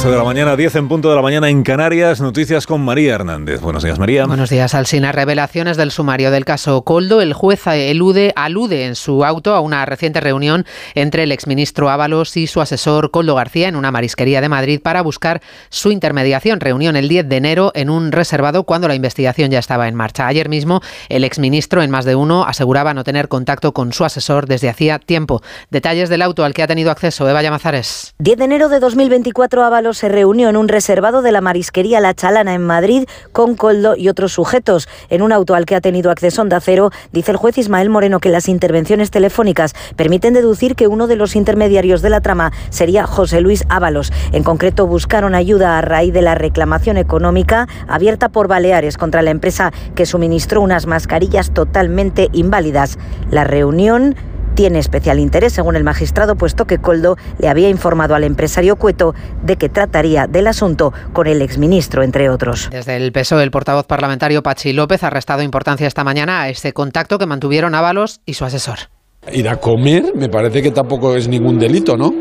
11 de la mañana, 10 en punto de la mañana en Canarias. Noticias con María Hernández. Buenos días, María. Buenos días, Alsina. Revelaciones del sumario del caso Coldo. El juez elude, alude en su auto a una reciente reunión entre el exministro Ábalos y su asesor Coldo García en una marisquería de Madrid para buscar su intermediación. Reunión el 10 de enero en un reservado cuando la investigación ya estaba en marcha. Ayer mismo, el exministro, en más de uno, aseguraba no tener contacto con su asesor desde hacía tiempo. Detalles del auto al que ha tenido acceso Eva Llamazares. 10 de enero de 2024, Ábalos se reunió en un reservado de la marisquería La Chalana en Madrid con Coldo y otros sujetos. En un auto al que ha tenido acceso Onda Cero, dice el juez Ismael Moreno que las intervenciones telefónicas permiten deducir que uno de los intermediarios de la trama sería José Luis Ábalos. En concreto, buscaron ayuda a raíz de la reclamación económica abierta por Baleares contra la empresa que suministró unas mascarillas totalmente inválidas. La reunión tiene especial interés, según el magistrado, puesto que Coldo le había informado al empresario Cueto de que trataría del asunto con el exministro, entre otros. Desde el PSOE, el portavoz parlamentario Pachi López ha restado importancia esta mañana a ese contacto que mantuvieron Ábalos y su asesor. Ir a comer me parece que tampoco es ningún delito, ¿no?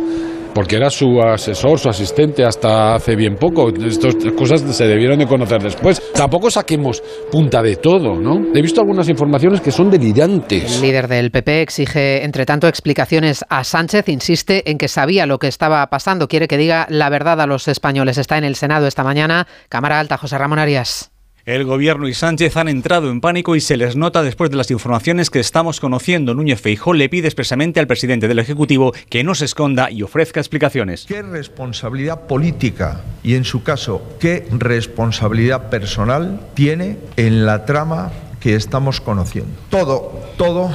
Porque era su asesor, su asistente hasta hace bien poco. Estas cosas se debieron de conocer después. Tampoco saquemos punta de todo, ¿no? He visto algunas informaciones que son delirantes. El líder del PP exige, entre tanto, explicaciones a Sánchez. Insiste en que sabía lo que estaba pasando. Quiere que diga la verdad a los españoles. Está en el Senado esta mañana. Cámara Alta, José Ramón Arias. El gobierno y Sánchez han entrado en pánico y se les nota después de las informaciones que estamos conociendo. Núñez Feijó le pide expresamente al presidente del Ejecutivo que no se esconda y ofrezca explicaciones. ¿Qué responsabilidad política y en su caso qué responsabilidad personal tiene en la trama que estamos conociendo? Todo, todo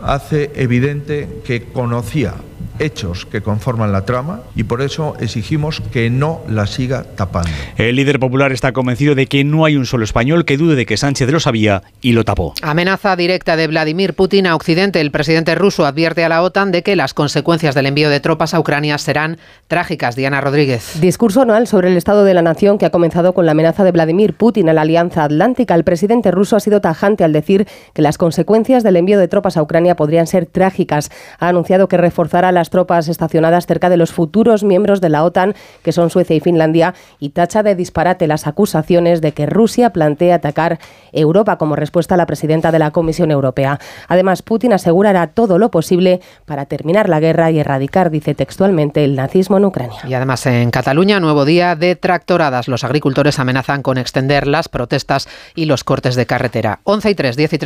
hace evidente que conocía hechos que conforman la trama y por eso exigimos que no la siga tapando. El líder popular está convencido de que no hay un solo español que dude de que Sánchez lo sabía y lo tapó. Amenaza directa de Vladimir Putin a Occidente. El presidente ruso advierte a la OTAN de que las consecuencias del envío de tropas a Ucrania serán trágicas. Diana Rodríguez. Discurso anual sobre el estado de la nación que ha comenzado con la amenaza de Vladimir Putin a la Alianza Atlántica. El presidente ruso ha sido tajante al decir que las consecuencias del envío de tropas a Ucrania podrían ser trágicas. Ha anunciado que reforzará tropas estacionadas cerca de los futuros miembros de la OTAN, que son Suecia y Finlandia, y tacha de disparate las acusaciones de que Rusia plantea atacar Europa como respuesta a la presidenta de la Comisión Europea. Además, Putin asegurará todo lo posible para terminar la guerra y erradicar, dice textualmente, el nazismo en Ucrania. Y además en Cataluña, nuevo día de tractoradas. Los agricultores amenazan con extender las protestas y los cortes de carretera. 11 y 3, 10 y 3.